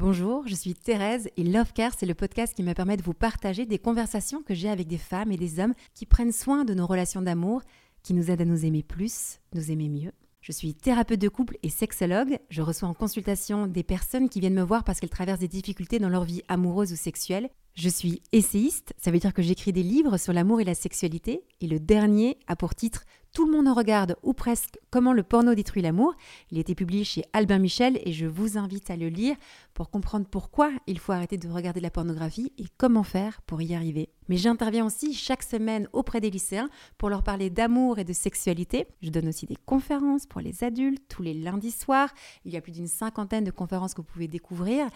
Bonjour, je suis Thérèse et Love Care, c'est le podcast qui me permet de vous partager des conversations que j'ai avec des femmes et des hommes qui prennent soin de nos relations d'amour, qui nous aident à nous aimer plus, nous aimer mieux. Je suis thérapeute de couple et sexologue. Je reçois en consultation des personnes qui viennent me voir parce qu'elles traversent des difficultés dans leur vie amoureuse ou sexuelle. Je suis essayiste, ça veut dire que j'écris des livres sur l'amour et la sexualité. Et le dernier a pour titre tout le monde en regarde, ou presque, Comment le porno détruit l'amour. Il a été publié chez Albin Michel et je vous invite à le lire pour comprendre pourquoi il faut arrêter de regarder la pornographie et comment faire pour y arriver. Mais j'interviens aussi chaque semaine auprès des lycéens pour leur parler d'amour et de sexualité. Je donne aussi des conférences pour les adultes tous les lundis soirs. Il y a plus d'une cinquantaine de conférences que vous pouvez découvrir.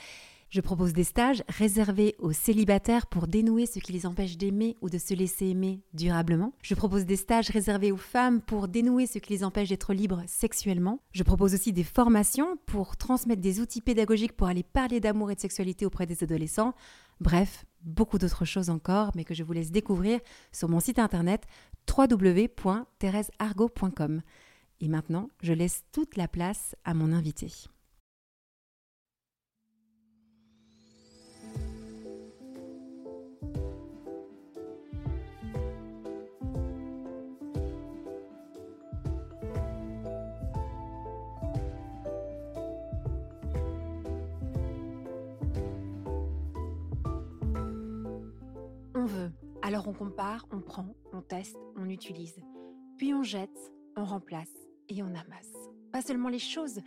Je propose des stages réservés aux célibataires pour dénouer ce qui les empêche d'aimer ou de se laisser aimer durablement. Je propose des stages réservés aux femmes pour dénouer ce qui les empêche d'être libres sexuellement. Je propose aussi des formations pour transmettre des outils pédagogiques pour aller parler d'amour et de sexualité auprès des adolescents. Bref, beaucoup d'autres choses encore, mais que je vous laisse découvrir sur mon site internet www.thérèseargot.com. Et maintenant, je laisse toute la place à mon invité. Alors on compare, on prend, on teste, on utilise. Puis on jette, on remplace et on amasse. Pas seulement les choses,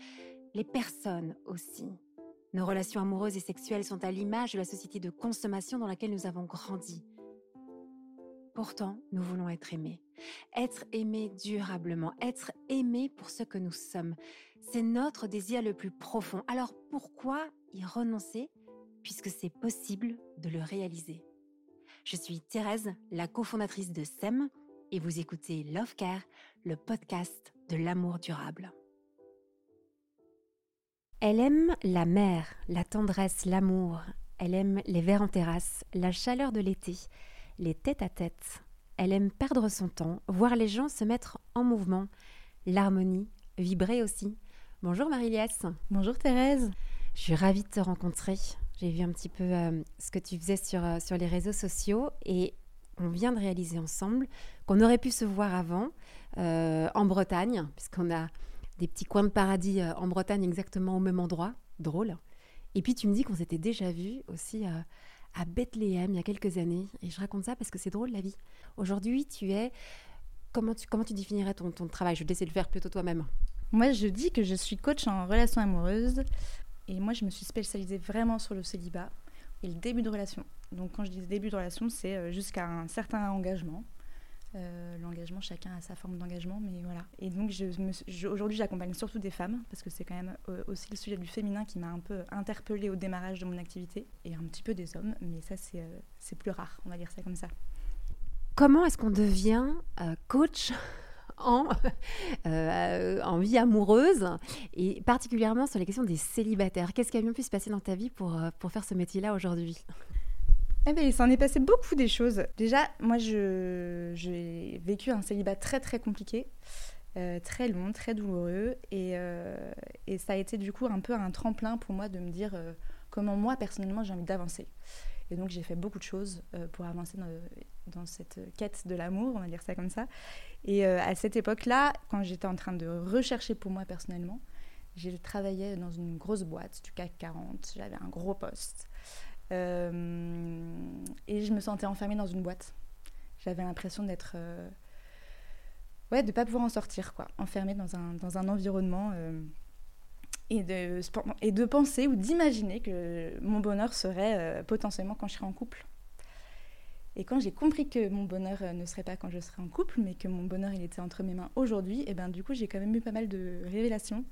les personnes aussi. Nos relations amoureuses et sexuelles sont à l'image de la société de consommation dans laquelle nous avons grandi. Pourtant, nous voulons être aimés. Être aimés durablement, être aimés pour ce que nous sommes. C'est notre désir le plus profond. Alors pourquoi y renoncer puisque c'est possible de le réaliser? Je suis Thérèse, la cofondatrice de SEM, et vous écoutez Love Care, le podcast de l'amour durable. Elle aime la mer, la tendresse, l'amour. Elle aime les verres en terrasse, la chaleur de l'été, les têtes à tête. Elle aime perdre son temps, voir les gens se mettre en mouvement, l'harmonie, vibrer aussi. Bonjour Marie-Liesse. Bonjour Thérèse. Je suis ravie de te rencontrer. J'ai vu un petit peu euh, ce que tu faisais sur, euh, sur les réseaux sociaux et on vient de réaliser ensemble qu'on aurait pu se voir avant euh, en Bretagne, puisqu'on a des petits coins de paradis en Bretagne exactement au même endroit. Drôle. Et puis tu me dis qu'on s'était déjà vu aussi à Bethléem il y a quelques années. Et je raconte ça parce que c'est drôle la vie. Aujourd'hui, tu es. Comment tu, comment tu définirais ton, ton travail? Je vais te laisser le faire plutôt toi-même. Moi, je dis que je suis coach en relations amoureuses, et moi, je me suis spécialisée vraiment sur le célibat et le début de relation. Donc, quand je dis début de relation, c'est euh, jusqu'à un certain engagement. Euh, l'engagement, chacun a sa forme d'engagement, mais voilà. Et donc, aujourd'hui, j'accompagne surtout des femmes, parce que c'est quand même euh, aussi le sujet du féminin qui m'a un peu interpellée au démarrage de mon activité, et un petit peu des hommes, mais ça, c'est plus rare, on va dire ça comme ça. Comment est-ce qu'on devient coach? En, euh, en vie amoureuse et particulièrement sur les questions des célibataires. Qu'est-ce qui a pu se passer dans ta vie pour, euh, pour faire ce métier-là aujourd'hui? Eh bien, il s'en est passé beaucoup des choses. Déjà, moi, j'ai vécu un célibat très, très compliqué, euh, très long, très douloureux. Et, et, ça a été du coup un peu un tremplin pour moi de me dire comment moi, personnellement, j'ai envie d'avancer. Et donc, j'ai fait beaucoup de choses pour avancer dans, cette quête de l'amour, on va dire ça comme ça. Et euh, à cette époque-là, quand j'étais en train de rechercher pour moi personnellement, j'ai travaillé dans une grosse boîte du CAC 40, j'avais un gros poste. Euh, et je me sentais enfermée dans une boîte. J'avais l'impression d'être... Euh, ouais, de ne pas pouvoir en sortir, quoi. Enfermée dans un, dans un environnement... et, de, et de penser ou d'imaginer que mon bonheur serait potentiellement quand je serais en couple. Et quand j'ai compris que mon bonheur euh, ne serait pas quand je serais en couple, mais que mon bonheur il était entre mes mains aujourd'hui, et eh ben du coup j'ai quand même eu pas mal de révélations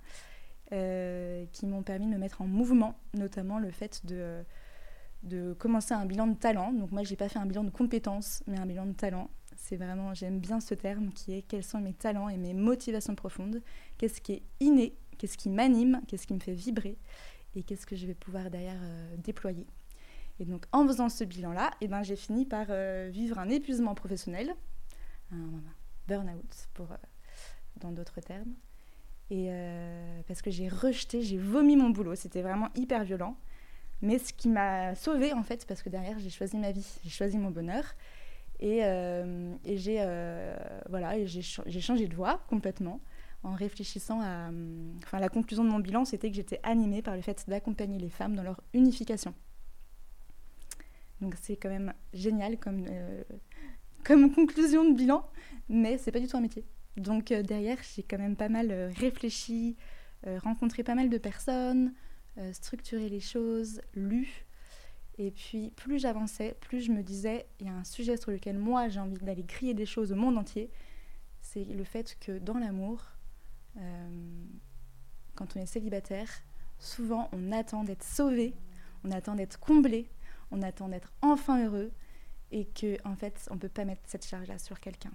euh, qui m'ont permis de me mettre en mouvement, notamment le fait de, euh, de commencer un bilan de talent. Donc moi j'ai pas fait un bilan de compétences, mais un bilan de talent. C'est vraiment, j'aime bien ce terme qui est quels sont mes talents et mes motivations profondes, qu'est-ce qui est inné, qu'est-ce qui m'anime, qu'est-ce qui me fait vibrer et qu'est-ce que je vais pouvoir derrière déployer. Et donc, en faisant ce bilan-là, eh ben, j'ai fini par euh, vivre un épuisement professionnel, un burn-out, pour, euh, dans d'autres termes. Et euh, parce que j'ai rejeté, j'ai vomi mon boulot. C'était vraiment hyper violent. Mais ce qui m'a sauvée, en fait, parce que derrière, j'ai choisi ma vie, j'ai choisi mon bonheur. Et, euh, et j'ai euh, voilà, j'ai changé de voie complètement en réfléchissant à... Enfin, la conclusion de mon bilan, c'était que j'étais animée par le fait d'accompagner les femmes dans leur unification. Donc c'est quand même génial comme, euh, conclusion de bilan, mais c'est pas du tout un métier. Donc derrière, j'ai quand même pas mal réfléchi, rencontré pas mal de personnes, structuré les choses, lu. Et puis, plus j'avançais, plus je me disais, il y a un sujet sur lequel moi j'ai envie d'aller crier des choses au monde entier. C'est le fait que dans l'amour, euh, quand on est célibataire, souvent on attend d'être sauvé, on attend d'être comblé, on attend d'être enfin heureux, et que en fait, on peut pas mettre cette charge-là sur quelqu'un.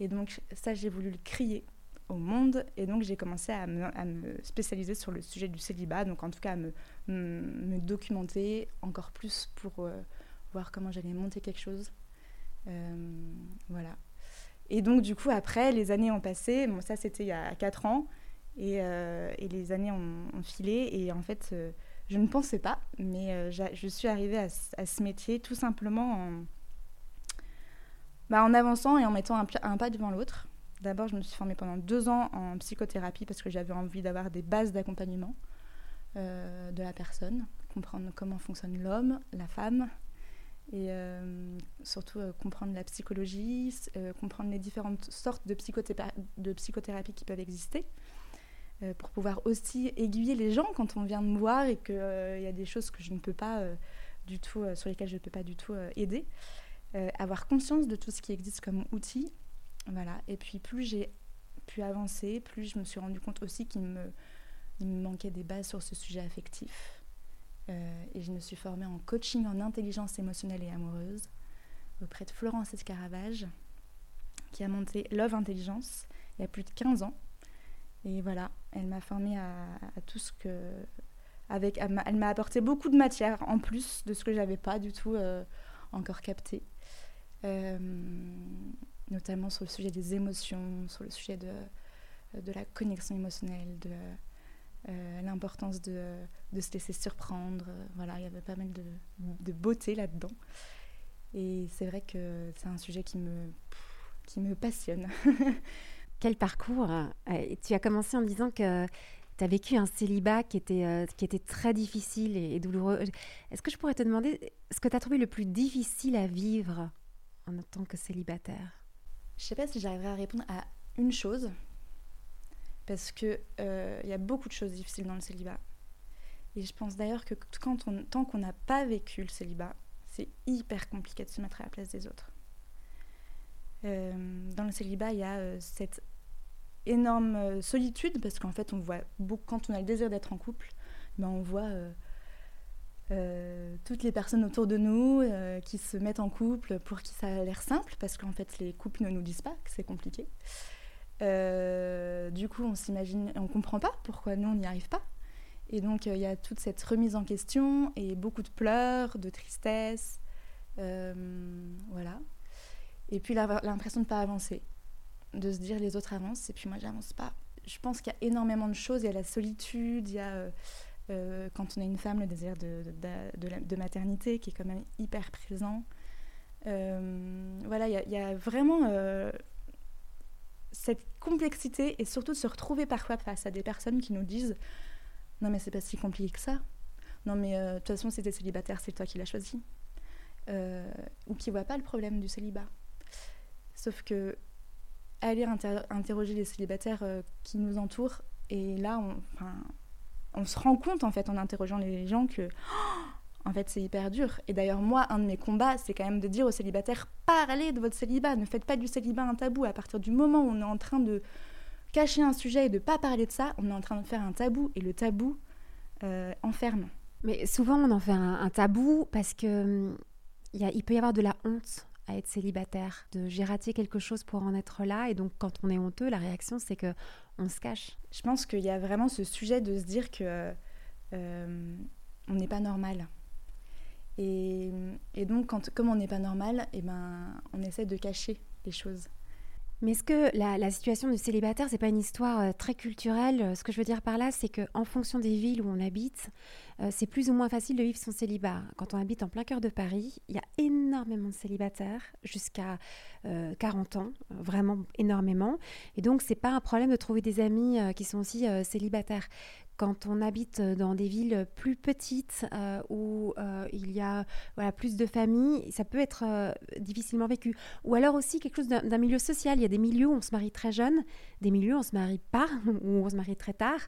Et donc ça, j'ai voulu le crier au monde. Et donc, j'ai commencé à me, spécialiser sur le sujet du célibat, donc en tout cas à me, me, documenter encore plus pour euh, voir comment j'allais monter quelque chose. Euh, voilà. Et donc, du coup, après, les années ont passé. Ça, c'était il y a 4 ans. Et, euh, et les années ont, filé. Et en fait, je ne pensais pas, mais je suis arrivée à, ce métier tout simplement en, bah, avançant et en mettant un, un pas devant l'autre. D'abord, je me suis formée pendant deux ans en psychothérapie parce que j'avais envie d'avoir des bases d'accompagnement euh, de la personne, comprendre comment fonctionne l'homme, la femme, et euh, surtout euh, comprendre la psychologie, comprendre les différentes sortes de, de psychothérapie qui peuvent exister, pour pouvoir aussi aiguiller les gens quand on vient me voir et qu'il y a des choses que je ne peux pas du tout, sur lesquelles je ne peux pas du tout aider. avoir conscience de tout ce qui existe comme outil voilà. Et puis plus j'ai pu avancer, plus je me suis rendu compte aussi qu'il me, manquait des bases sur ce sujet affectif. Euh, et je me suis formée en coaching en intelligence émotionnelle et amoureuse auprès de Florence Escaravage, qui a monté Love Intelligence il y a plus de 15 ans. Et voilà, elle m'a formée à, tout ce que. Avec, elle m'a apporté beaucoup de matière en plus de ce que j'avais pas du tout euh, encore capté. Euh, notamment sur le sujet des émotions, sur le sujet de, de la connexion émotionnelle, de euh, l'importance de, de, se laisser surprendre. Voilà, il y avait pas mal de, de beauté là-dedans. Et c'est vrai que c'est un sujet qui me, qui me passionne. Quel parcours euh, Tu as commencé en disant que tu as vécu un célibat qui était, euh, qui était très difficile et douloureux. Est-ce que je pourrais te demander ce que tu as trouvé le plus difficile à vivre en tant que célibataire? Je sais pas si j'arriverai à répondre à une chose, parce qu'il euh, y a beaucoup de choses difficiles dans le célibat. Et je pense d'ailleurs que tant qu'on n'a pas vécu le célibat, c'est hyper compliqué de se mettre à la place des autres. Euh, dans le célibat, il y a euh, cette énorme solitude, parce qu'en fait, on voit quand on a le désir d'être en couple, ben on voit toutes les personnes autour de nous qui se mettent en couple pour qui ça a l'air simple, parce qu'en fait les couples ne nous disent pas que c'est compliqué. Euh, du coup, on s'imagine, on comprend pas pourquoi nous on n'y arrive pas. Et donc il y a toute cette remise en question et beaucoup de pleurs, de tristesse, voilà. Et puis l'impression de ne pas avancer, de se dire les autres avancent et puis moi j'avance pas. Je pense qu'il y a énormément de choses. Il y a la solitude, il y a euh, quand on a une femme, le désir de, maternité qui est quand même hyper présent. Euh, voilà, il y, a vraiment euh, cette complexité et surtout de se retrouver parfois face à des personnes qui nous disent Non, mais c'est pas si compliqué que ça. Non, mais de toute façon, si t'es célibataire, c'est toi qui l'as choisi. ou qui voient pas le problème du célibat. Sauf que aller interroger les célibataires qui nous entourent, et là, on, on se rend compte en fait en interrogeant les gens que en fait c'est hyper dur. Et d'ailleurs moi un de mes combats c'est quand même de dire aux célibataires parlez de votre célibat, ne faites pas du célibat un tabou. À partir du moment où on est en train de cacher un sujet et de pas parler de ça, on est en train de faire un tabou et le tabou euh, enferme. Mais souvent on en fait un, tabou parce que hum, il peut y avoir de la honte à être célibataire, de j'ai raté quelque chose pour en être là et donc quand on est honteux, la réaction c'est que on se cache. Je pense qu'il y a vraiment ce sujet de se dire que euh, on n'est pas normal. Et, donc, comme on n'est pas normal, eh ben, on essaie de cacher les choses. Mais est-ce que la, situation du célibataire, c'est pas une histoire euh, très culturelle? Ce que je veux dire par là, c'est qu'en fonction des villes où on habite, euh, c'est plus ou moins facile de vivre son célibat. Quand on habite en plein cœur de Paris, il y a énormément de célibataires jusqu'à 40 ans, vraiment énormément. Et donc, c'est pas un problème de trouver des amis qui sont aussi célibataires quand on habite dans des villes plus petites euh, où euh, il y a plus de familles, ça peut être euh, difficilement vécu. Ou alors aussi quelque chose d'un milieu social. Il y a des milieux où on se marie très jeune, des milieux où on se marie pas, où on se marie très tard.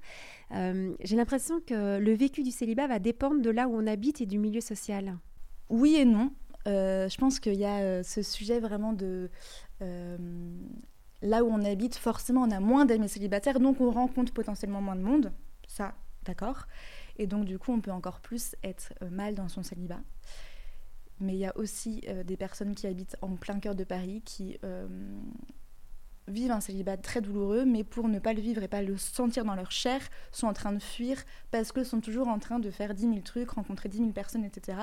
J'ai l'impression que le vécu du célibat va dépendre de là où on habite et du milieu social. Oui et non. je pense qu'il y a ce sujet vraiment de là où on habite, forcément, on a moins d'amis célibataires, donc on rencontre potentiellement moins de monde ça, d'accord. Et donc, du coup, on peut encore plus être euh, mal dans son célibat. Mais il y a aussi euh, des personnes qui habitent en plein cœur de Paris qui euh, vivent un célibat très douloureux, mais pour ne pas le vivre et pas le sentir dans leur chair, sont en train de fuir parce qu'ils sont toujours en train de faire 10 000 trucs, rencontrer 10 000 personnes, etc.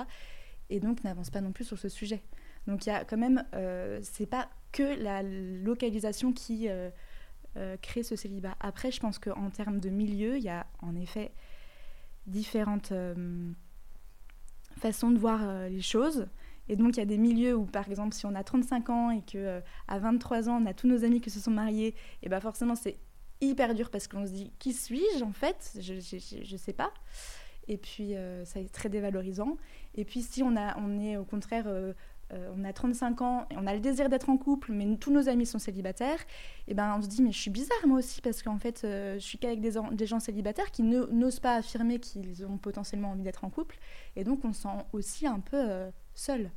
Et donc n'avancent pas non plus sur ce sujet. Donc il y a quand même, c'est pas que la localisation qui euh, créer ce célibat. Après, je pense qu'en termes de milieu, il y a en effet différentes euh, façons de voir euh, les choses. Et donc, il y a des milieux où, par exemple, si on a 35 ans et que à 23 ans, on a tous nos amis qui se sont mariés, et ben forcément, c'est hyper dur parce qu'on se dit qui suis-je en fait? Je ne sais pas. Et puis, ça est très dévalorisant. Et puis, si on, a, on est au contraire euh, on a 35 ans et on a le désir d'être en couple, mais tous nos amis sont célibataires, et ben on se dit mais je suis bizarre moi aussi parce qu'en fait euh, je suis qu'avec des, des, gens célibataires qui n'osent pas affirmer qu'ils ont potentiellement envie d'être en couple, et donc on se sent aussi un peu euh, seul.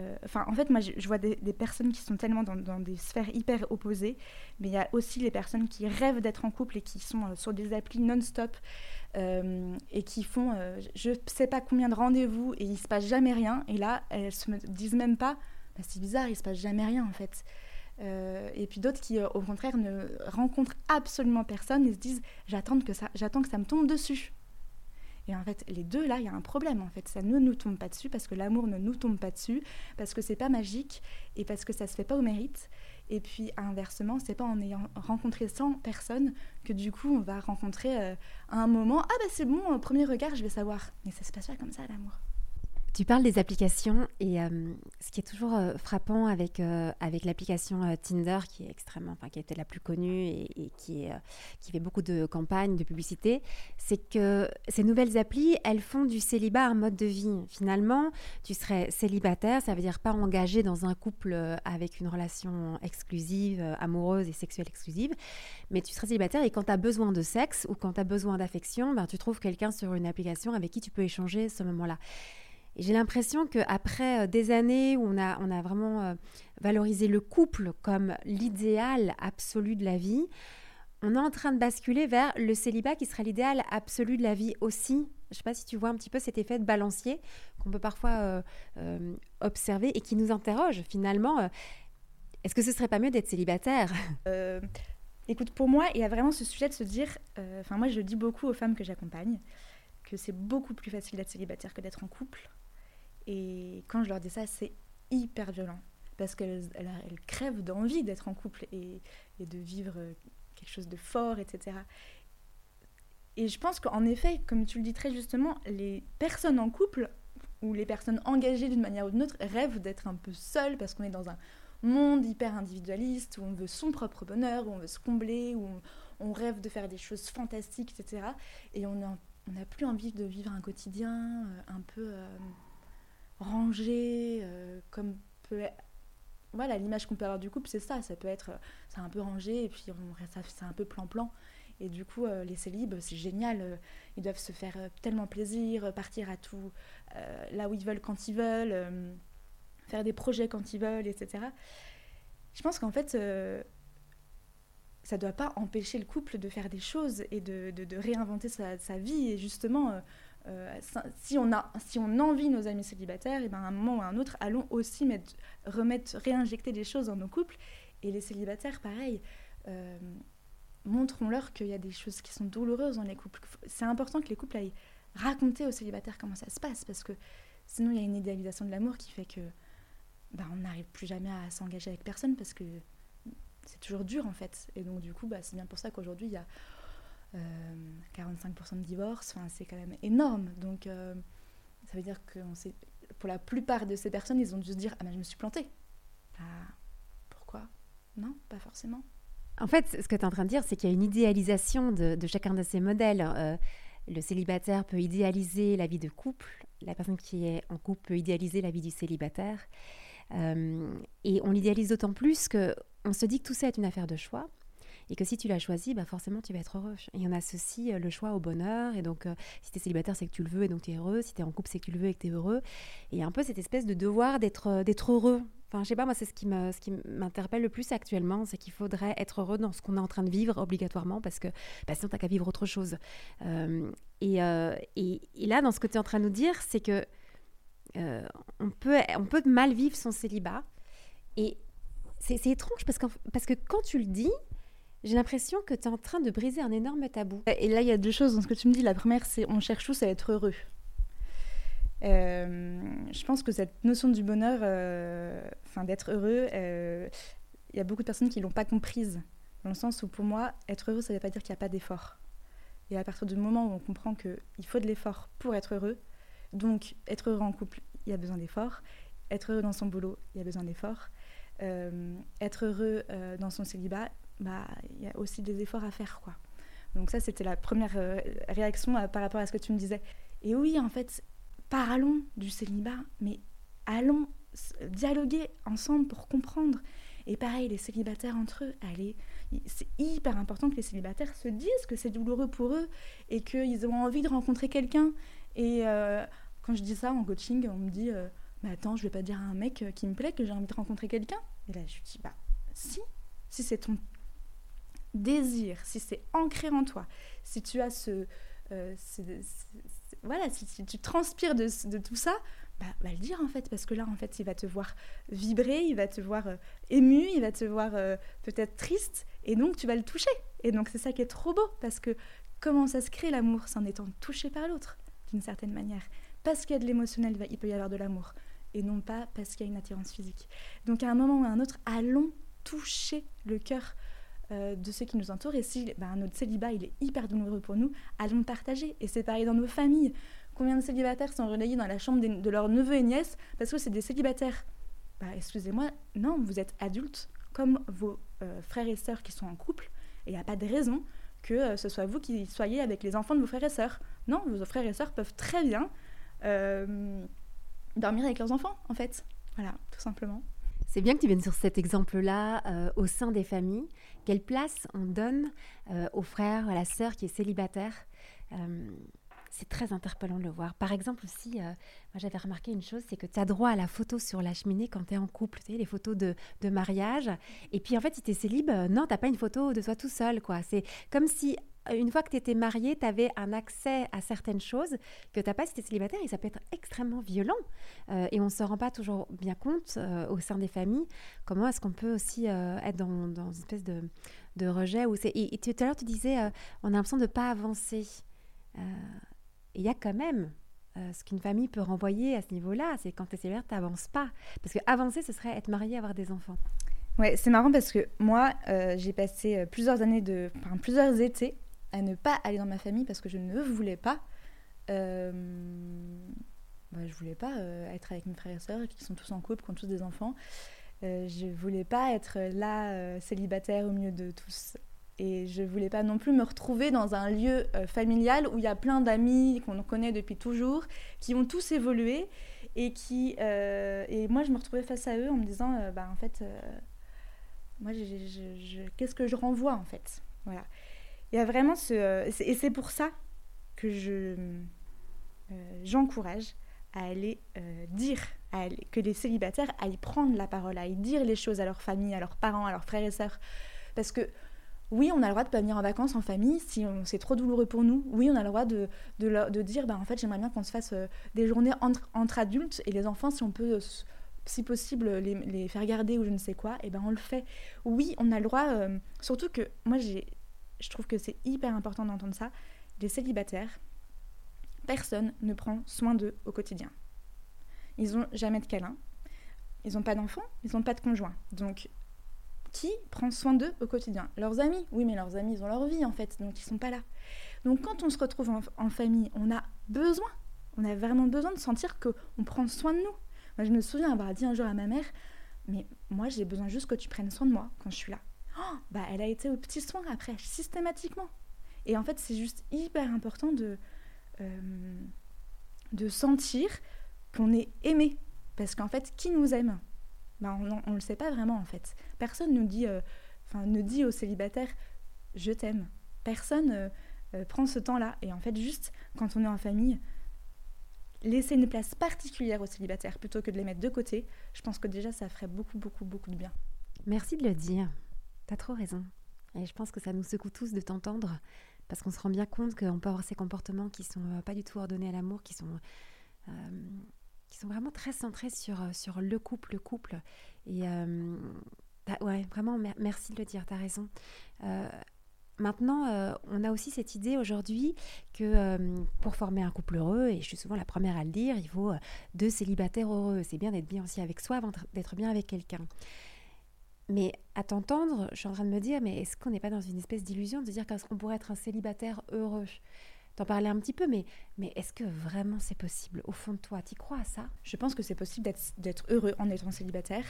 Euh, en fait, moi, je, vois des, personnes qui sont tellement dans, des sphères hyper opposées, mais il y a aussi les personnes qui rêvent d'être en couple et qui sont euh, sur des applis non-stop euh, et qui font je sais pas combien de rendez-vous et il se passe jamais rien. Et là, elles se disent même pas, bah, c'est bizarre, il se passe jamais rien en fait. et puis d'autres qui, au contraire, ne rencontrent absolument personne et se disent j'attends que ça, j'attends que ça me tombe dessus. Et en fait, les deux, là, il y a un problème. En fait, ça ne nous tombe pas dessus parce que l'amour ne nous tombe pas dessus, parce que c'est pas magique et parce que ça se fait pas au mérite. Et puis inversement, c'est pas en ayant rencontré 100 personnes que du coup on va rencontrer euh, à un moment ah bah c'est bon, au premier regard je vais savoir. Mais ça se passe pas comme ça l'amour. Tu parles des applications et euh, ce qui est toujours euh, frappant avec, euh, avec l'application Tinder, qui est extrêmement, enfin, qui été la plus connue et, qui fait beaucoup de campagnes, de publicité, c'est que ces nouvelles applis, elles font du célibat un mode de vie. Finalement, tu serais célibataire, ça veut dire pas engagé dans un couple avec une relation exclusive, amoureuse et sexuelle exclusive, mais tu serais célibataire et quand tu as besoin de sexe ou quand tu as besoin d'affection, ben, tu trouves quelqu'un sur une application avec qui tu peux échanger ce moment-là j'ai l'impression qu'après euh, des années où on a, on a vraiment euh, valorisé le couple comme l'idéal absolu de la vie, on est en train de basculer vers le célibat qui serait l'idéal absolu de la vie aussi. Je ne sais pas si tu vois un petit peu cet effet de balancier qu'on peut parfois euh, observer et qui nous interroge finalement. Est-ce que ce serait pas mieux d'être célibataire? Écoute, pour moi, il y a vraiment ce sujet de se dire, enfin moi je le dis beaucoup aux femmes que j'accompagne, que c'est beaucoup plus facile d'être célibataire que d'être en couple. Et quand je leur dis ça, c'est hyper violent. Parce qu'elles elles, crèvent d'envie d'être en couple et, de vivre quelque chose de fort, etc. Et je pense qu'en effet, comme tu le dis très justement, les personnes en couple ou les personnes engagées d'une manière ou d'une autre rêvent d'être un peu seules parce qu'on est dans un monde hyper individualiste où on veut son propre bonheur, où on veut se combler, où on, rêve de faire des choses fantastiques, etc. Et on n'a plus envie de vivre un quotidien euh, un peu... Euh, rangé, euh, comme peut voilà l'image qu'on peut avoir du couple c'est ça ça peut être c'est un peu rangé et puis c'est un peu plan-plan. Et du coup les célibes c'est génial ils doivent se faire tellement plaisir partir à tout là où ils veulent quand ils veulent faire des projets quand ils veulent etc je pense qu'en fait ça doit pas empêcher le couple de faire des choses et de, réinventer sa, vie et justement euh, si, on a, si on envie nos amis célibataires, et ben à un moment ou à un autre, allons aussi mettre, remettre, réinjecter des choses dans nos couples. Et les célibataires, pareil, euh, montrons-leur qu'il y a des choses qui sont douloureuses dans les couples. C'est important que les couples aillent raconter aux célibataires comment ça se passe, parce que sinon il y a une idéalisation de l'amour qui fait que ben, on n'arrive plus jamais à s'engager avec personne, parce que c'est toujours dur en fait. Et donc du coup, bah, c'est bien pour ça qu'aujourd'hui, il y a 45% de divorces, c'est quand même énorme. Donc ça veut dire que pour la plupart de ces personnes, ils ont dû se dire, ah mais je me suis plantée. Bah, pourquoi? Non, pas forcément. En fait, ce que tu es en train de dire, c'est qu'il y a une idéalisation de, chacun de ces modèles. Euh, le célibataire peut idéaliser la vie de couple, la personne qui est en couple peut idéaliser la vie du célibataire. Euh, et on l'idéalise d'autant plus qu'on se dit que tout ça est une affaire de choix et que si tu l'as choisi, bah forcément tu vas être heureux. Et on associe euh, le choix au bonheur, et donc si tu es célibataire, c'est que tu le veux et donc tu es heureux, si tu es en couple, c'est que tu le veux et que tu es heureux. Et il y a un peu cette espèce de devoir d'être d'être heureux Enfin, je sais pas, moi, c'est ce qui m'interpelle le plus actuellement, c'est qu'il faudrait être heureux dans ce qu'on est en train de vivre obligatoirement, parce que bah, sinon, t'as qu'à vivre autre chose. Euh, euh, et, et, là, dans ce que tu es en train de nous dire, c'est que euh, on, peut, on peut mal vivre son célibat. Et c'est étrange, parce, que quand tu le dis, j'ai l'impression que tu es en train de briser un énorme tabou. Et là, il y a deux choses dans ce que tu me dis. La première, c'est on cherche tous à être heureux. Euh, je pense que cette notion du bonheur, euh, enfin d'être heureux, euh, il y a beaucoup de personnes qui l'ont pas comprise. Dans le sens où pour moi, être heureux, ça ne veut pas dire qu'il n'y a pas d'effort. Et à partir du moment où on comprend qu'il faut de l'effort pour être heureux, donc être heureux en couple, il y a besoin d'effort. Être heureux dans son boulot, il y a besoin d'effort. Être heureux dans son célibat, bah, il y a aussi des efforts à faire. quoi. Donc ça, c'était la première réaction par rapport à ce que tu me disais. Et oui, en fait, parlons du célibat, mais allons dialoguer ensemble pour comprendre. Et pareil, les célibataires entre eux, allez, c'est hyper important que les célibataires se disent que c'est douloureux pour eux et qu'ils ont envie de rencontrer quelqu'un. Et euh, quand je dis ça en coaching, on me dit, euh, mais attends, je vais pas dire à un mec qui me plaît que j'ai envie de rencontrer quelqu'un. Et là, je dis, bah si, si c'est ton désir, si c'est ancré en toi, si tu as ce, euh, voilà, si, tu transpires de, tout ça, bah, va le dire en fait, parce que là, en fait, il va te voir vibrer, il va te voir euh, ému, il va te voir euh, peut-être triste, et donc tu vas le toucher. Et donc c'est ça qui est trop beau, parce que comment ça se crée l'amour C'est en étant touché par l'autre, d'une certaine manière. Parce qu'il y a de l'émotionnel, il peut y avoir de l'amour, et non pas parce qu'il y a une attirance physique. Donc à un moment ou à un autre, allons toucher le cœur euh, de ceux qui nous entourent. Et si ben, notre célibat il est hyper douloureux pour nous, allons le partager. Et c'est pareil dans nos familles. Combien de célibataires sont relayés dans la chambre de leurs neveux et nièces parce que c'est des célibataires? Bah, Excusez-moi, non, vous êtes adultes comme vos euh, frères et sœurs qui sont en couple. Et il n'y a pas de raison que euh, ce soit vous qui soyez avec les enfants de vos frères et sœurs. Non, vos frères et sœurs peuvent très bien dormir avec leurs enfants, en fait. Voilà, tout simplement. C'est bien que tu viennes sur cet exemple-là au sein des familles. Quelle place on donne euh, au frère, à la sœur qui est célibataire euh, c'est très interpellant de le voir. Par exemple aussi, euh, moi j'avais remarqué une chose, c'est que tu as droit à la photo sur la cheminée quand tu es en couple, tu sais, les photos de, mariage. Et puis en fait, si tu es célib, non, tu pas une photo de toi tout seul. quoi. C'est comme si une fois que tu étais marié, tu avais un accès à certaines choses que tu n'as pas si tu es célibataire et ça peut être extrêmement violent. Euh, et on ne se rend pas toujours bien compte euh, au sein des familles comment est-ce qu'on peut aussi euh, être dans, une espèce de, rejet. Où et, tout à l'heure, tu disais, on a l'impression de ne pas avancer. Il y a quand même ce qu'une famille peut renvoyer à ce niveau-là, c'est quand tu es célibataire, tu n'avances pas. Parce que avancer, ce serait être marié, avoir des enfants. Ouais, c'est marrant parce que moi, j'ai passé plusieurs années de, plusieurs étés à ne pas aller dans ma famille parce que je ne voulais pas. Euh, bah, je voulais pas euh, être avec mes frères et sœurs qui sont tous en couple, qui ont tous des enfants. Euh, je voulais pas être là, euh, célibataire au milieu de tous. Et je voulais pas non plus me retrouver dans un lieu familial où il y a plein d'amis qu'on connaît depuis toujours, qui ont tous évolué et qui et moi je me retrouvais face à eux en me disant bah en fait moi qu'est-ce que je renvoie en fait? Voilà il y a vraiment ce. Euh, et c'est pour ça que je euh, j'encourage à aller euh, dire, que les célibataires aillent prendre la parole, à dire les choses à leur famille, à leurs parents, à leurs frères et sœurs. Parce que oui, on a le droit de pas venir en vacances en famille si c'est trop douloureux pour nous. Oui, on a le droit de, de, de dire, bah, en fait, j'aimerais bien qu'on se fasse des journées entre, entre, adultes et les enfants, si on peut, si possible, les, les, faire garder ou je ne sais quoi, et ben on le fait. Oui, on a le droit, surtout que moi, j'ai je trouve que c'est hyper important d'entendre ça, les célibataires, personne ne prend soin d'eux au quotidien. Ils n'ont jamais de câlin, ils n'ont pas d'enfants, ils n'ont pas de conjoint. Donc, qui prend soin d'eux au quotidien? Leurs amis Oui, mais leurs amis, ils ont leur vie en fait, donc ils sont pas là. Donc quand on se retrouve en, famille, on a besoin, on a vraiment besoin de sentir qu'on prend soin de nous. Moi, je me souviens avoir dit un jour à ma mère, mais moi, j'ai besoin juste que tu prennes soin de moi quand je suis là. Bah, elle a été aux petits soins après, systématiquement. Et en fait, c'est juste hyper important de, euh, de sentir qu'on est aimé. Parce qu'en fait, qui nous aime? Ben, On ne le sait pas vraiment, en fait. Personne nous dit, euh, ne dit aux célibataires « je t'aime ». Personne euh, prend ce temps-là. Et en fait, juste quand on est en famille, laisser une place particulière aux célibataires plutôt que de les mettre de côté, je pense que déjà, ça ferait beaucoup, beaucoup, beaucoup de bien. Merci de le dire. T'as trop raison. Et je pense que ça nous secoue tous de t'entendre parce qu'on se rend bien compte qu'on peut avoir ces comportements qui sont euh, pas du tout ordonnés à l'amour, qui sont euh, qui sont vraiment très centrés sur, euh, sur le couple, le couple. Et ouais, vraiment, merci de le dire, tu as raison. Maintenant, on a aussi cette idée aujourd'hui que pour former un couple heureux, et je suis souvent la première à le dire, il faut deux célibataires heureux. C'est bien d'être bien aussi avec soi avant d'être bien avec quelqu'un. Mais à t'entendre, je suis en train de me dire, mais est-ce qu'on n'est pas dans une espèce d'illusion de dire qu'on pourrait être un célibataire heureux? T'en parlais un petit peu, mais, mais est-ce que vraiment c'est possible? Au fond de toi, tu crois à ça? Je pense que c'est possible d'être heureux en étant célibataire,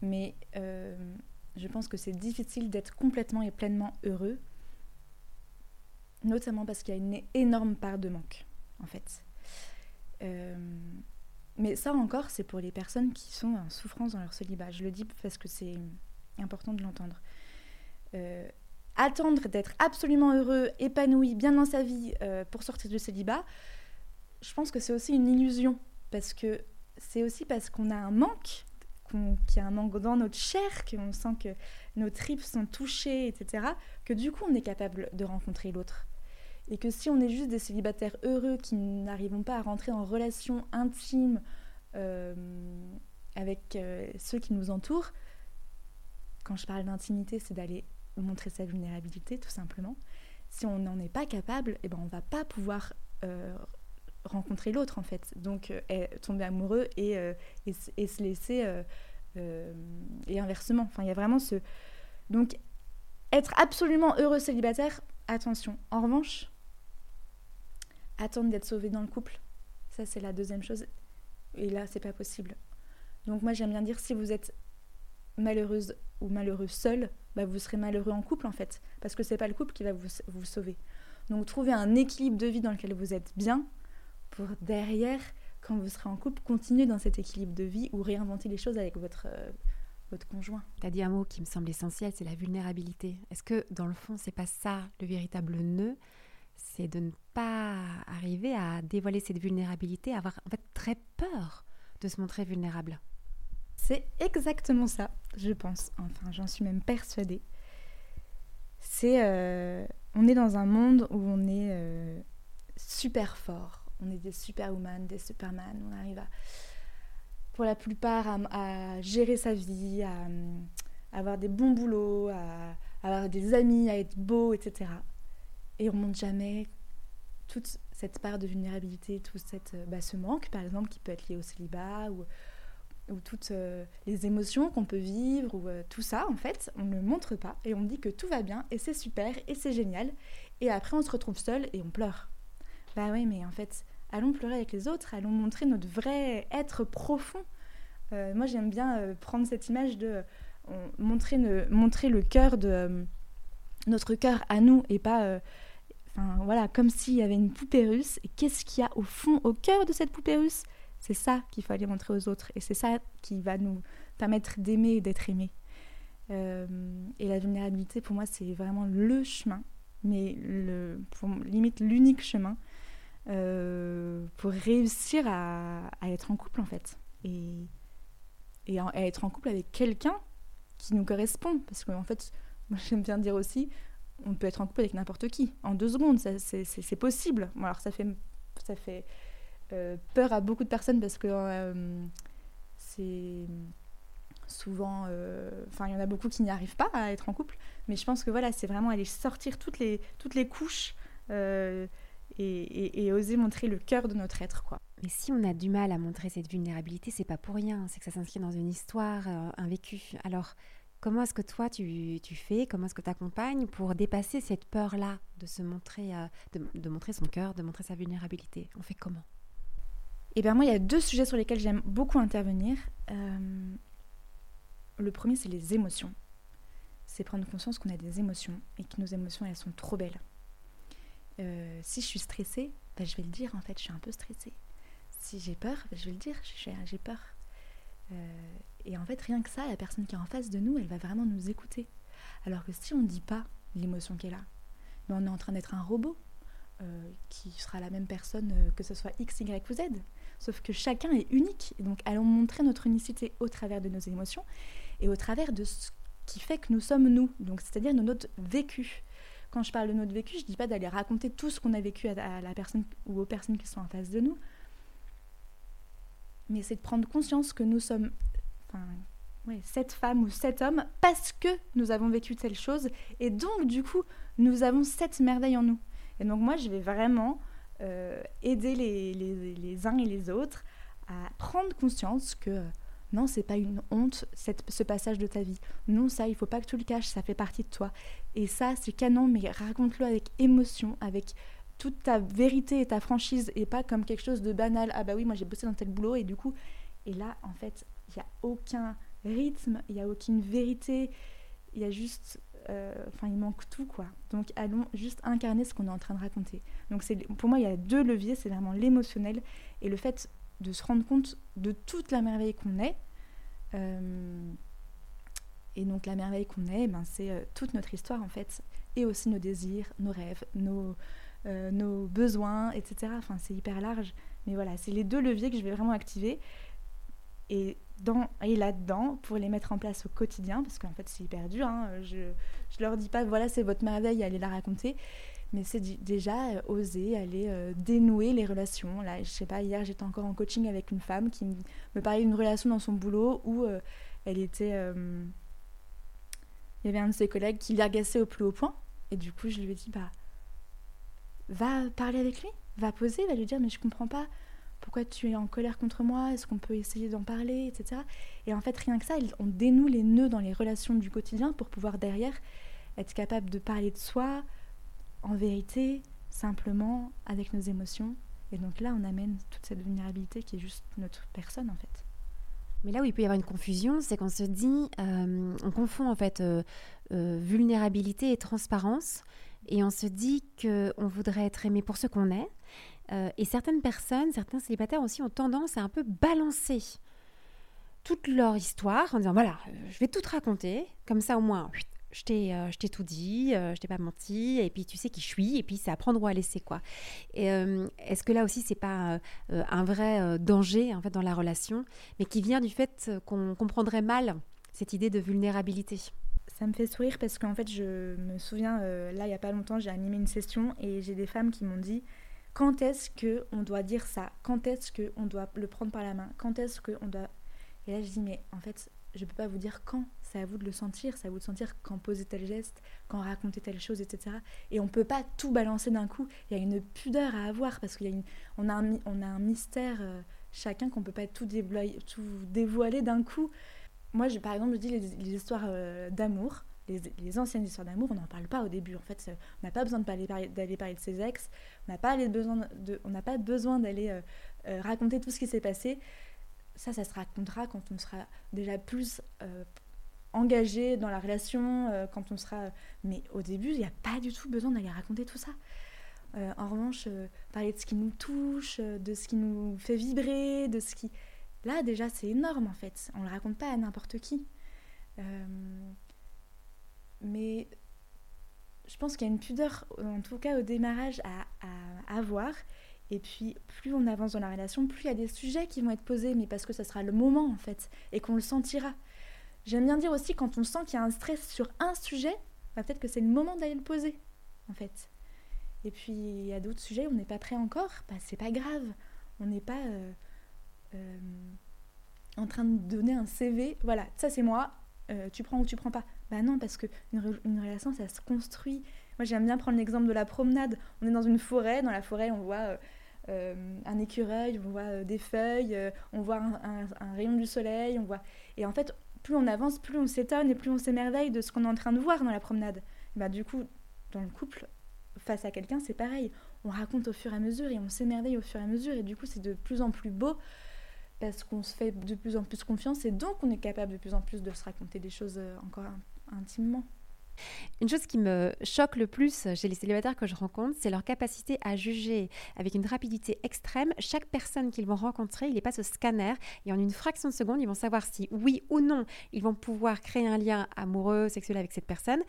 mais euh, je pense que c'est difficile d'être complètement et pleinement heureux, notamment parce qu'il y a une énorme part de manque, en fait. Euh, mais ça encore, c'est pour les personnes qui sont en souffrance dans leur célibat. Je le dis parce que c'est important de l'entendre. Euh, attendre d'être absolument heureux, épanoui, bien dans sa vie euh, pour sortir du célibat, je pense que c'est aussi une illusion. Parce que c'est aussi parce qu'on a un manque, qu'il y a un manque dans notre chair, qu'on sent que nos tripes sont touchées, etc., que du coup on est capable de rencontrer l'autre. Et que si on est juste des célibataires heureux qui n'arrivons pas à rentrer en relation intime euh, avec ceux qui nous entourent, quand je parle d'intimité, c'est d'aller montrer sa vulnérabilité, tout simplement. Si on n'en est pas capable, eh ben, on ne va pas pouvoir euh, rencontrer l'autre, en fait. Donc, euh, tomber amoureux et, euh, et, se laisser... et inversement. Enfin, il y a vraiment ce... Donc, être absolument heureux célibataire, attention. En revanche, attendre d'être sauvé dans le couple, ça, c'est la deuxième chose. Et là, c'est pas possible. Donc, moi, j'aime bien dire, si vous êtes malheureuse ou malheureux seul, bah vous serez malheureux en couple en fait, parce que c'est pas le couple qui va vous, vous sauver. Donc trouvez un équilibre de vie dans lequel vous êtes bien pour derrière, quand vous serez en couple, continuer dans cet équilibre de vie ou réinventer les choses avec votre, euh, votre conjoint. Tu as dit un mot qui me semble essentiel, c'est la vulnérabilité. Est-ce que dans le fond, c'est pas ça le véritable nœud? C'est de ne pas arriver à dévoiler cette vulnérabilité, avoir en fait très peur de se montrer vulnérable. C'est exactement ça, je pense. Enfin, j'en suis même persuadée. C'est, euh, on est dans un monde où on est euh, super fort. On est des superwoman, des superman. On arrive à, pour la plupart, à, gérer sa vie, à, avoir des bons boulots, à, avoir des amis, à être beau, etc. Et on montre jamais toute cette part de vulnérabilité, tout cette, bah, ce manque, par exemple, qui peut être lié au célibat ou ou toutes euh, les émotions qu'on peut vivre, ou euh, tout ça, en fait, on ne le montre pas et on dit que tout va bien et c'est super et c'est génial. Et après, on se retrouve seul et on pleure. Bah oui, mais en fait, allons pleurer avec les autres, allons montrer notre vrai être profond. Euh, moi, j'aime bien prendre cette image de montrer, montrer le cœur de notre cœur à nous et pas. Enfin, voilà, comme s'il y avait une poupée russe. Et qu'est-ce qu'il y a au fond, au cœur de cette poupée russe? C'est ça qu'il aller montrer aux autres et c'est ça qui va nous permettre d'aimer et d'être aimé. Euh, et la vulnérabilité, pour moi, c'est vraiment le chemin, mais le, limite l'unique chemin euh, pour réussir à, être en couple, en fait. Et, et à être en couple avec quelqu'un qui nous correspond. Parce qu'en fait, moi, j'aime bien dire aussi, on peut être en couple avec n'importe qui. En deux secondes, c'est possible. Alors, ça fait, ça fait peur à beaucoup de personnes parce que euh, c'est souvent. Euh, enfin, il y en a beaucoup qui n'y arrivent pas à être en couple. Mais je pense que voilà, c'est vraiment aller sortir toutes les, toutes les couches et, oser montrer le cœur de notre être. quoi. Mais si on a du mal à montrer cette vulnérabilité, c'est pas pour rien. C'est que ça s'inscrit dans une histoire, un vécu. Alors, comment est-ce que toi tu, fais, comment est-ce que tu accompagnes pour dépasser cette peur-là de se montrer, euh, de, montrer son cœur, de montrer sa vulnérabilité? On fait comment? Eh bien moi, il y a deux sujets sur lesquels j'aime beaucoup intervenir. Euh, le premier, c'est les émotions. C'est prendre conscience qu'on a des émotions et que nos émotions, elles sont trop belles. Euh, si je suis stressée, bah, je vais le dire en fait, je suis un peu stressée. Si j'ai peur, bah, je vais le dire, j'ai peur. Euh, et en fait, rien que ça, la personne qui est en face de nous, elle va vraiment nous écouter. Alors que si on ne dit pas l'émotion qu'elle a, mais on est en train d'être un robot qui sera la même personne que ce soit X, Y ou Z. Sauf que chacun est unique. donc allons montrer notre unicité au travers de nos émotions et au travers de ce qui fait que nous sommes nous. Donc c'est-à-dire de notre vécu. Quand je parle de notre vécu, je ne dis pas d'aller raconter tout ce qu'on a vécu à, la personne ou aux personnes qui sont en face de nous, mais c'est de prendre conscience que nous sommes cette femme ou cet homme parce que nous avons vécu telle chose et donc du coup nous avons cette merveille en nous. Et donc moi je vais vraiment aider les, les, les, uns et les autres à prendre conscience que non, c'est pas une honte, cette, ce passage de ta vie. Non, ça, il faut pas que tu le caches, ça fait partie de toi. Et ça, c'est canon, mais raconte-le avec émotion, avec toute ta vérité et ta franchise, et pas comme quelque chose de banal. Ah bah oui, moi j'ai bossé dans tel boulot, et du coup, et là, en fait, il n'y a aucun rythme, il n'y a aucune vérité, il y a juste. Euh, enfin, il manque tout, quoi. Donc, allons juste incarner ce qu'on est en train de raconter. Donc, pour moi, il y a deux leviers c'est vraiment l'émotionnel et le fait de se rendre compte de toute la merveille qu'on est. Euh, et donc la merveille qu'on est, ben, c'est euh, toute notre histoire en fait, et aussi nos désirs, nos rêves, nos, nos besoins, etc. Enfin, c'est hyper large. Mais voilà, c'est les deux leviers que je vais vraiment activer. Et, et là-dedans, pour les mettre en place au quotidien, parce qu'en fait c'est hyper dur, hein, je ne leur dis pas, voilà, c'est votre merveille, allez la raconter mais c'est déjà euh, oser aller euh, dénouer les relations. Là, je sais pas, hier j'étais encore en coaching avec une femme qui me parlait d'une relation dans son boulot où euh, elle était. il y avait un de ses collègues qui l'agaçait au plus haut point. Et du coup, je lui ai dit, bah, va parler avec lui, va poser, va lui dire, mais je comprends pas pourquoi tu es en colère contre moi, est-ce qu'on peut essayer d'en parler, etc. Et en fait, rien que ça, on dénoue les nœuds dans les relations du quotidien pour pouvoir derrière être capable de parler de soi, en vérité, simplement avec nos émotions. Et donc là, on amène toute cette vulnérabilité qui est juste notre personne en fait. Mais là où il peut y avoir une confusion, c'est qu'on se dit, euh, on confond en fait euh, euh, vulnérabilité et transparence, et on se dit qu'on voudrait être aimé pour ce qu'on est. et certaines personnes, certains célibataires aussi ont tendance à un peu balancer toute leur histoire en disant voilà, je vais tout raconter, comme ça au moins, euh, je t'ai tout dit, euh, je t'ai pas menti, et puis tu sais qui je suis, et puis c'est à prendre ou à laisser quoi. Euh, est-ce que là aussi c'est pas un vrai danger en fait dans la relation, mais qui vient du fait qu'on comprendrait mal cette idée de vulnérabilité? Ça me fait sourire parce qu'en fait, je me souviens, là, il n'y a pas longtemps, j'ai animé une session et j'ai des femmes qui m'ont dit quand est-ce qu'on doit dire ça? Quand est-ce qu'on doit le prendre par la main? Quand est-ce qu'on doit. Et là, je dis mais en fait, je peux pas vous dire quand, c'est à vous de le sentir, c'est à vous de sentir quand poser tel geste, quand raconter telle chose, etc. Et on peut pas tout balancer d'un coup, il y a une pudeur à avoir parce qu'on a, un, on a un mystère euh, chacun qu'on peut pas tout, tout dévoiler d'un coup. Moi, je, par exemple, je dis les, histoires euh, d'amour, les, anciennes histoires d'amour, on n'en parle pas au début. En fait, on n'a pas besoin d'aller parler, de ses ex, on n'a pas, besoin d'aller euh, raconter tout ce qui s'est passé ça, ça se racontera quand on sera déjà plus euh, engagé dans la relation, euh, quand on sera... Mais au début, il n'y a pas du tout besoin d'aller raconter tout ça. Euh, en revanche, parler de ce qui nous touche, de ce qui nous fait vibrer, de ce qui... Là, déjà, c'est énorme, en fait. On ne le raconte pas à n'importe qui. Mais je pense qu'il y a une pudeur, en tout cas au démarrage, à, avoir. Et puis, plus on avance dans la relation, plus il y a des sujets qui vont être posés, mais parce que ça sera le moment, en fait, et qu'on le sentira. J'aime bien dire aussi, quand on sent qu'il y a un stress sur un sujet, bah, peut-être que c'est le moment d'aller le poser, en fait. Et puis, il y a d'autres sujets, on n'est pas prêt encore, bah, c'est pas grave. On n'est pas euh, euh, en train de donner un CV, voilà, ça c'est moi, euh, tu prends ou tu prends pas. Bah non, parce qu'une une relation, ça se construit. Moi, j'aime bien prendre l'exemple de la promenade. On est dans une forêt, dans la forêt, on voit euh, un écureuil, on voit euh, des feuilles, on voit un, rayon du soleil, on voit... Et en fait, plus on avance, plus on s'étonne et plus on s'émerveille de ce qu'on est en train de voir dans la promenade. Bah, du coup, dans le couple, face à quelqu'un, c'est pareil. On raconte au fur et à mesure et on s'émerveille au fur et à mesure. Et du coup, c'est de plus en plus beau parce qu'on se fait de plus en plus confiance et donc on est capable de plus en plus de se raconter des choses euh, encore intimement. Une chose qui me choque le plus chez les célibataires que je rencontre, c'est leur capacité à juger avec une rapidité extrême chaque personne qu'ils vont rencontrer. Ils les passent au scanner et en une fraction de seconde, ils vont savoir si oui ou non ils vont pouvoir créer un lien amoureux, sexuel avec cette personne.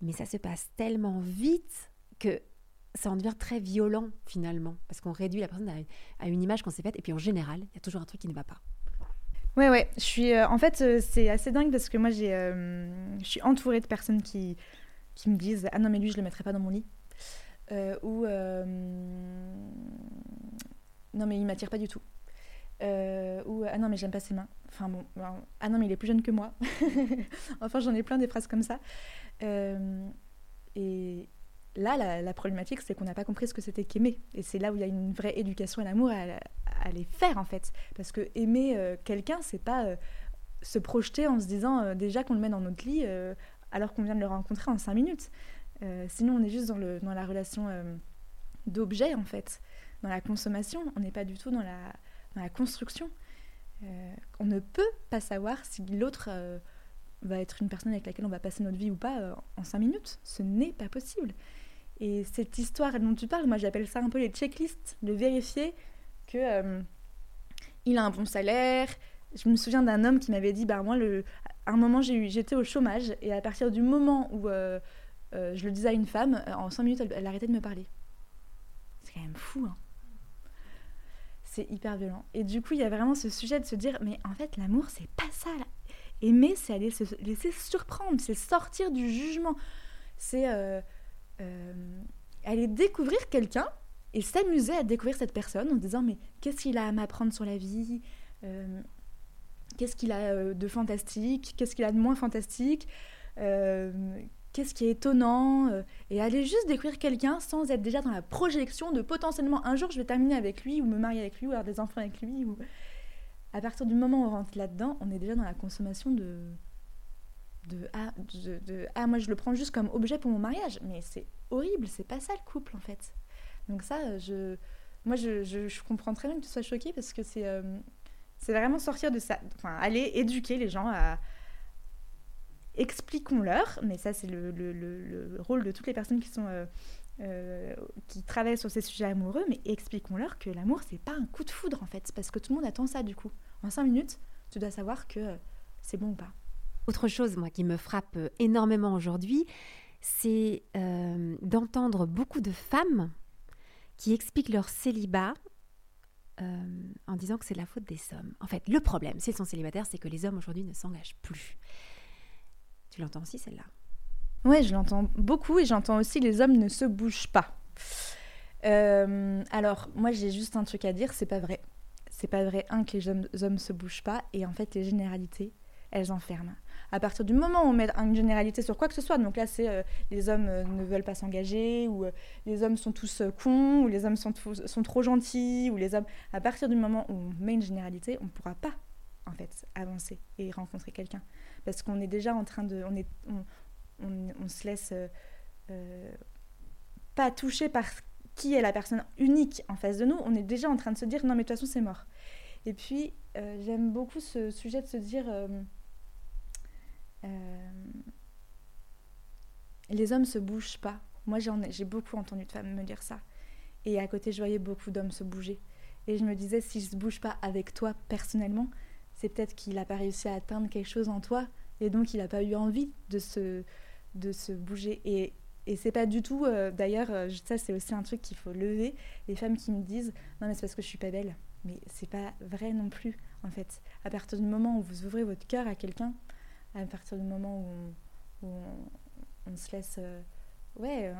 Mais ça se passe tellement vite que ça en devient très violent finalement, parce qu'on réduit la personne à, une image qu'on s'est faite, et puis en général, il y a toujours un truc qui ne va pas. Ouais, ouais. Je suis, euh, en fait, euh, c'est assez dingue parce que moi, j'ai, euh, je suis entourée de personnes qui, qui me disent Ah non, mais lui, je le mettrai pas dans mon lit. ou Non, mais il m'attire pas du tout. ou Ah non, mais j'aime pas ses mains. Enfin bon, ah non, mais il est plus jeune que moi. enfin, j'en ai plein des phrases comme ça. et, Là, la, problématique, c'est qu'on n'a pas compris ce que c'était qu'aimer. Et c'est là où il y a une vraie éducation à l'amour à, les faire, en fait. Parce que aimer euh, quelqu'un, c'est pas euh, se projeter en se disant euh, déjà qu'on le met dans notre lit alors qu'on vient de le rencontrer en cinq minutes. sinon, on est juste dans, la relation d'objet, en fait. Dans la consommation, on n'est pas du tout dans la construction. on ne peut pas savoir si l'autre va être une personne avec laquelle on va passer notre vie ou pas en cinq minutes. Ce n'est pas possible. Et cette histoire dont tu parles, moi j'appelle ça un peu les checklists, de vérifier que euh, il a un bon salaire. Je me souviens d'un homme qui m'avait dit, bah moi, le, à un moment j'étais au chômage et à partir du moment où euh, euh, je le disais à une femme, en cinq minutes elle, arrêtait de me parler. C'est quand même fou, hein. C'est hyper violent. Et du coup, il y a vraiment ce sujet de se dire, mais en fait, l'amour, c'est pas ça. Aimer, c'est aller se laisser surprendre, c'est sortir du jugement. C'est aller découvrir quelqu'un et s'amuser à découvrir cette personne en disant mais qu'est-ce qu'il a à m'apprendre sur la vie euh, Qu'est-ce qu'il a euh, de fantastique Qu'est-ce qu'il a de moins fantastique Qu'est-ce qui est étonnant Et aller juste découvrir quelqu'un sans être déjà dans la projection de potentiellement un jour je vais terminer avec lui ou me marier avec lui ou avoir des enfants avec lui. Ou... À partir du moment où on rentre là-dedans, on est déjà dans la consommation de, de ah, de, ah moi je le prends juste comme objet pour mon mariage. Mais c'est horrible c'est pas ça le couple en fait. Donc ça je moi je, je, comprends très bien que tu sois choquée parce que c'est euh, c'est vraiment sortir de ça. Enfin aller éduquer les gens à expliquons-leur mais ça c'est le, le, le, rôle de toutes les personnes qui sont euh, euh, qui travaillent sur ces sujets amoureux mais expliquons-leur que l'amour c'est pas un coup de foudre en fait. Parce que tout le monde attend ça du coup. En cinq minutes tu dois savoir que c'est bon ou pas autre chose, moi, qui me frappe euh, énormément aujourd'hui, c'est euh, d'entendre beaucoup de femmes qui expliquent leur célibat euh, en disant que c'est la faute des hommes. En fait, le problème, s'ils sont célibataires, c'est que les hommes aujourd'hui ne s'engagent plus. Tu l'entends aussi, celle-là? Oui, je l'entends beaucoup et j'entends aussi les hommes ne se bougent pas. alors, moi, j'ai juste un truc à dire, c'est pas vrai. C'est pas vrai, un, que les hommes, hommes se bougent pas, et en fait, les généralités, elles enferment à partir du moment où on met une généralité sur quoi que ce soit, donc là c'est euh, les hommes euh, ne veulent pas s'engager, ou euh, les hommes sont tous cons, ou les hommes sont, sont trop gentils, ou les hommes... À partir du moment où on met une généralité, on ne pourra pas en fait avancer et rencontrer quelqu'un. Parce qu'on est déjà en train de... On, est, on, se laisse pas toucher par qui est la personne unique en face de nous, on est déjà en train de se dire non mais de toute façon c'est mort. Et puis j'aime beaucoup ce sujet de se dire euh, les hommes se bougent pas. Moi, j'ai beaucoup entendu de femmes me dire ça. Et à côté, je voyais beaucoup d'hommes se bouger. Et je me disais, s'il se bouge pas avec toi personnellement, c'est peut-être qu'il n'a pas réussi à atteindre quelque chose en toi. Et donc, il n'a pas eu envie de se, de se bouger. Et, et c'est pas du tout, euh, d'ailleurs, euh, ça c'est aussi un truc qu'il faut lever. Les femmes qui me disent, non mais c'est parce que je suis pas belle. Mais c'est pas vrai non plus, en fait. À partir du moment où vous ouvrez votre cœur à quelqu'un, à partir du moment où on, se laisse. Euh, ouais,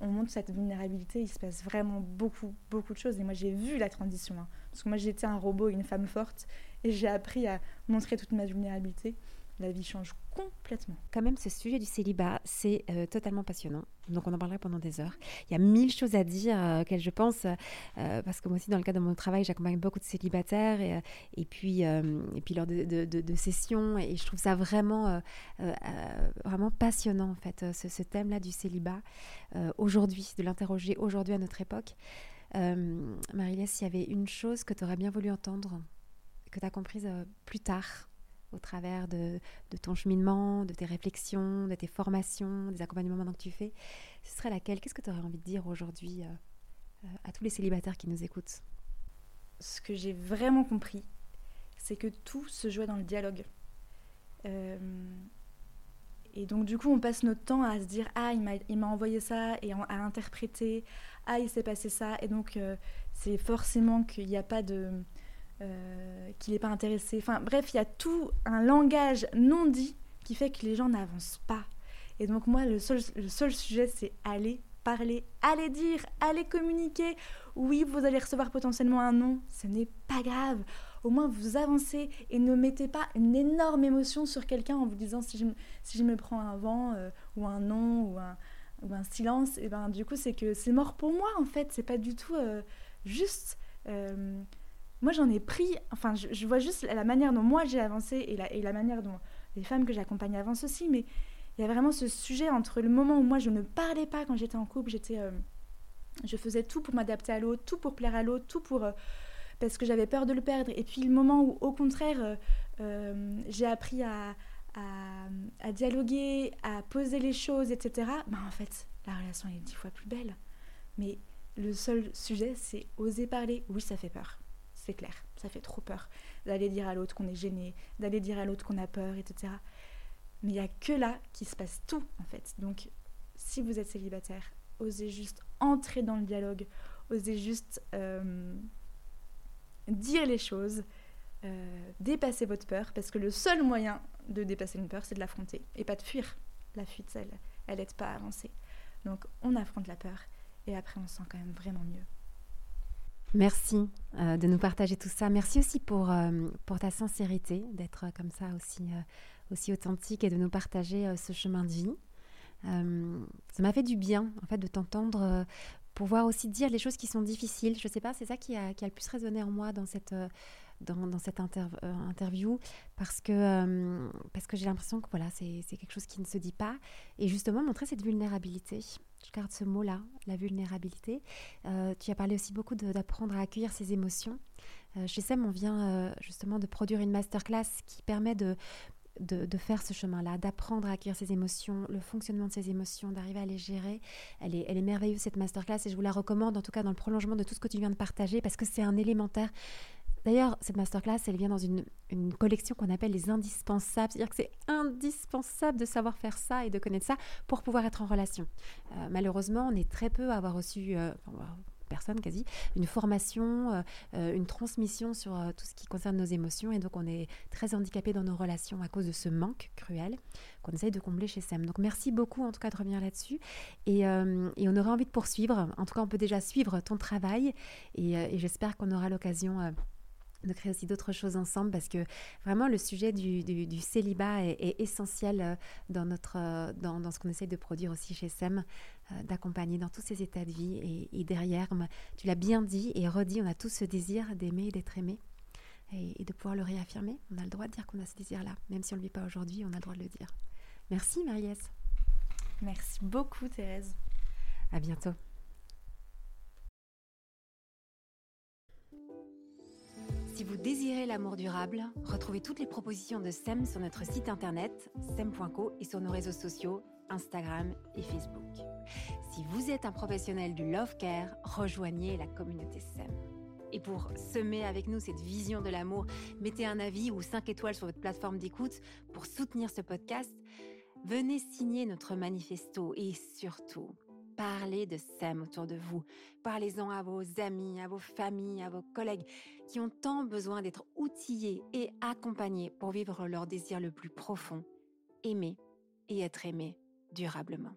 on, montre cette vulnérabilité, il se passe vraiment beaucoup, beaucoup de choses. Et moi, j'ai vu la transition. Hein. parce que moi, j'étais un robot, une femme forte, et j'ai appris à montrer toute ma vulnérabilité. La vie change complètement. Quand même, ce sujet du célibat, c'est euh, totalement passionnant. Donc, on en parlerait pendant des heures. Il y a mille choses à dire euh, je pense, euh, parce que moi aussi, dans le cadre de mon travail, j'accompagne beaucoup de célibataires et, et puis, et puis lors de, sessions. Et je trouve ça vraiment, vraiment passionnant, en fait, ce, ce thème-là du célibat aujourd'hui, de l'interroger aujourd'hui à notre époque. Marie-Lès, s'il y avait une chose que tu aurais bien voulu entendre, que tu as comprise plus tard, au travers de, ton cheminement, de tes réflexions, de tes formations, des accompagnements maintenant que tu fais, ce serait laquelle? Qu'est-ce que tu aurais envie de dire aujourd'hui euh, euh, à tous les célibataires qui nous écoutent? Ce que j'ai vraiment compris, c'est que tout se jouait dans le dialogue. Euh, et donc du coup, on passe notre temps à se dire ah il m'a envoyé ça et à interpréter. Ah il s'est passé ça et donc c'est forcément qu'il n'y a pas de qu'il n'est pas intéressé. Enfin bref, il y a tout un langage non dit qui fait que les gens n'avancent pas. Et donc moi, le seul, le seul sujet, c'est aller parler, aller dire, aller communiquer. Oui, vous allez recevoir potentiellement un non, ce n'est pas grave. Au moins, vous avancez et ne mettez pas une énorme émotion sur quelqu'un en vous disant si je, si je me prends un vent euh, ou un non ou un, silence, et ben du coup, c'est que c'est mort pour moi en fait. C'est pas du tout euh, juste moi j'en ai pris, enfin je, vois juste la manière dont moi j'ai avancé et la, manière dont les femmes que j'accompagne avancent aussi, mais il y a vraiment ce sujet entre le moment où moi je ne parlais pas quand j'étais en couple, j'étais, euh, je faisais tout pour m'adapter à l'autre, tout pour plaire à l'autre, tout pour euh, parce que j'avais peur de le perdre, et puis le moment où au contraire euh, j'ai appris à, à, dialoguer, à poser les choses, etc. Ben en fait la relation est dix fois plus belle, mais le seul sujet c'est oser parler. Oui ça fait peur c'est clair, ça fait trop peur d'aller dire à l'autre qu'on est gêné, d'aller dire à l'autre qu'on a peur, etc. Mais il n'y a que là qui se passe tout, en fait. Donc, si vous êtes célibataire, osez juste entrer dans le dialogue, osez juste euh, dire les choses, euh, dépasser votre peur, parce que le seul moyen de dépasser une peur, c'est de l'affronter, et pas de fuir. La fuite, elle, elle aide pas à avancer. Donc, on affronte la peur, et après, on se sent quand même vraiment mieux. Merci euh, de nous partager tout ça. Merci aussi pour, euh, pour ta sincérité, d'être comme ça aussi, euh, aussi authentique et de nous partager ce chemin de vie. ça m'a fait du bien, en fait, de t'entendre pouvoir aussi dire les choses qui sont difficiles. Je sais pas, c'est ça qui a, qui a, le plus résonné en moi dans cette, dans, cette interview, parce que, parce que j'ai l'impression que voilà, c'est quelque chose qui ne se dit pas. Et justement, montrer cette vulnérabilité je garde ce mot-là, la vulnérabilité. Euh, tu as parlé aussi beaucoup d'apprendre à accueillir ses émotions. Euh, chez SEM, on vient euh, justement de produire une masterclass qui permet de, de, faire ce chemin-là, d'apprendre à accueillir ses émotions, le fonctionnement de ses émotions, d'arriver à les gérer. Elle est, elle est merveilleuse cette masterclass et je vous la recommande en tout cas dans le prolongement de tout ce que tu viens de partager parce que c'est un élémentaire. D'ailleurs, cette masterclass, elle vient dans une, collection qu'on appelle les indispensables. C'est-à-dire que c'est indispensable de savoir faire ça et de connaître ça pour pouvoir être en relation. Euh, malheureusement, on est très peu à avoir reçu, euh, personne quasi, une formation, euh, une transmission sur tout ce qui concerne nos émotions. Et donc, on est très handicapé dans nos relations à cause de ce manque cruel qu'on essaye de combler chez SEM. Donc, merci beaucoup en tout cas de revenir là-dessus. Et, on aurait envie de poursuivre. En tout cas, on peut déjà suivre ton travail. Et j'espère qu'on aura l'occasion de créer aussi d'autres choses ensemble parce que vraiment le sujet du, du, célibat est, essentiel euh, dans, notre, euh, dans, dans ce qu'on essaie de produire aussi chez SEM, euh, d'accompagner dans tous ces états de vie. Et, et derrière, tu l'as bien dit et redit, on a tous ce désir d'aimer et d'être aimé et, et, de pouvoir le réaffirmer. On a le droit de dire qu'on a ce désir-là, même si on ne le vit pas aujourd'hui, on a le droit de le dire. Merci Mariès. Merci beaucoup Thérèse. À bientôt. Si vous désirez l'amour durable, retrouvez toutes les propositions de SEM sur notre site internet sem.co et sur nos réseaux sociaux Instagram et Facebook. Si vous êtes un professionnel du love care, rejoignez la communauté SEM. Et pour semer avec nous cette vision de l'amour, mettez un avis ou 5 étoiles sur votre plateforme d'écoute pour soutenir ce podcast. Venez signer notre manifesto et surtout, Parlez de SEM autour de vous. Parlez-en à vos amis, à vos familles, à vos collègues qui ont tant besoin d'être outillés et accompagnés pour vivre leur désir le plus profond, aimer et être aimé durablement.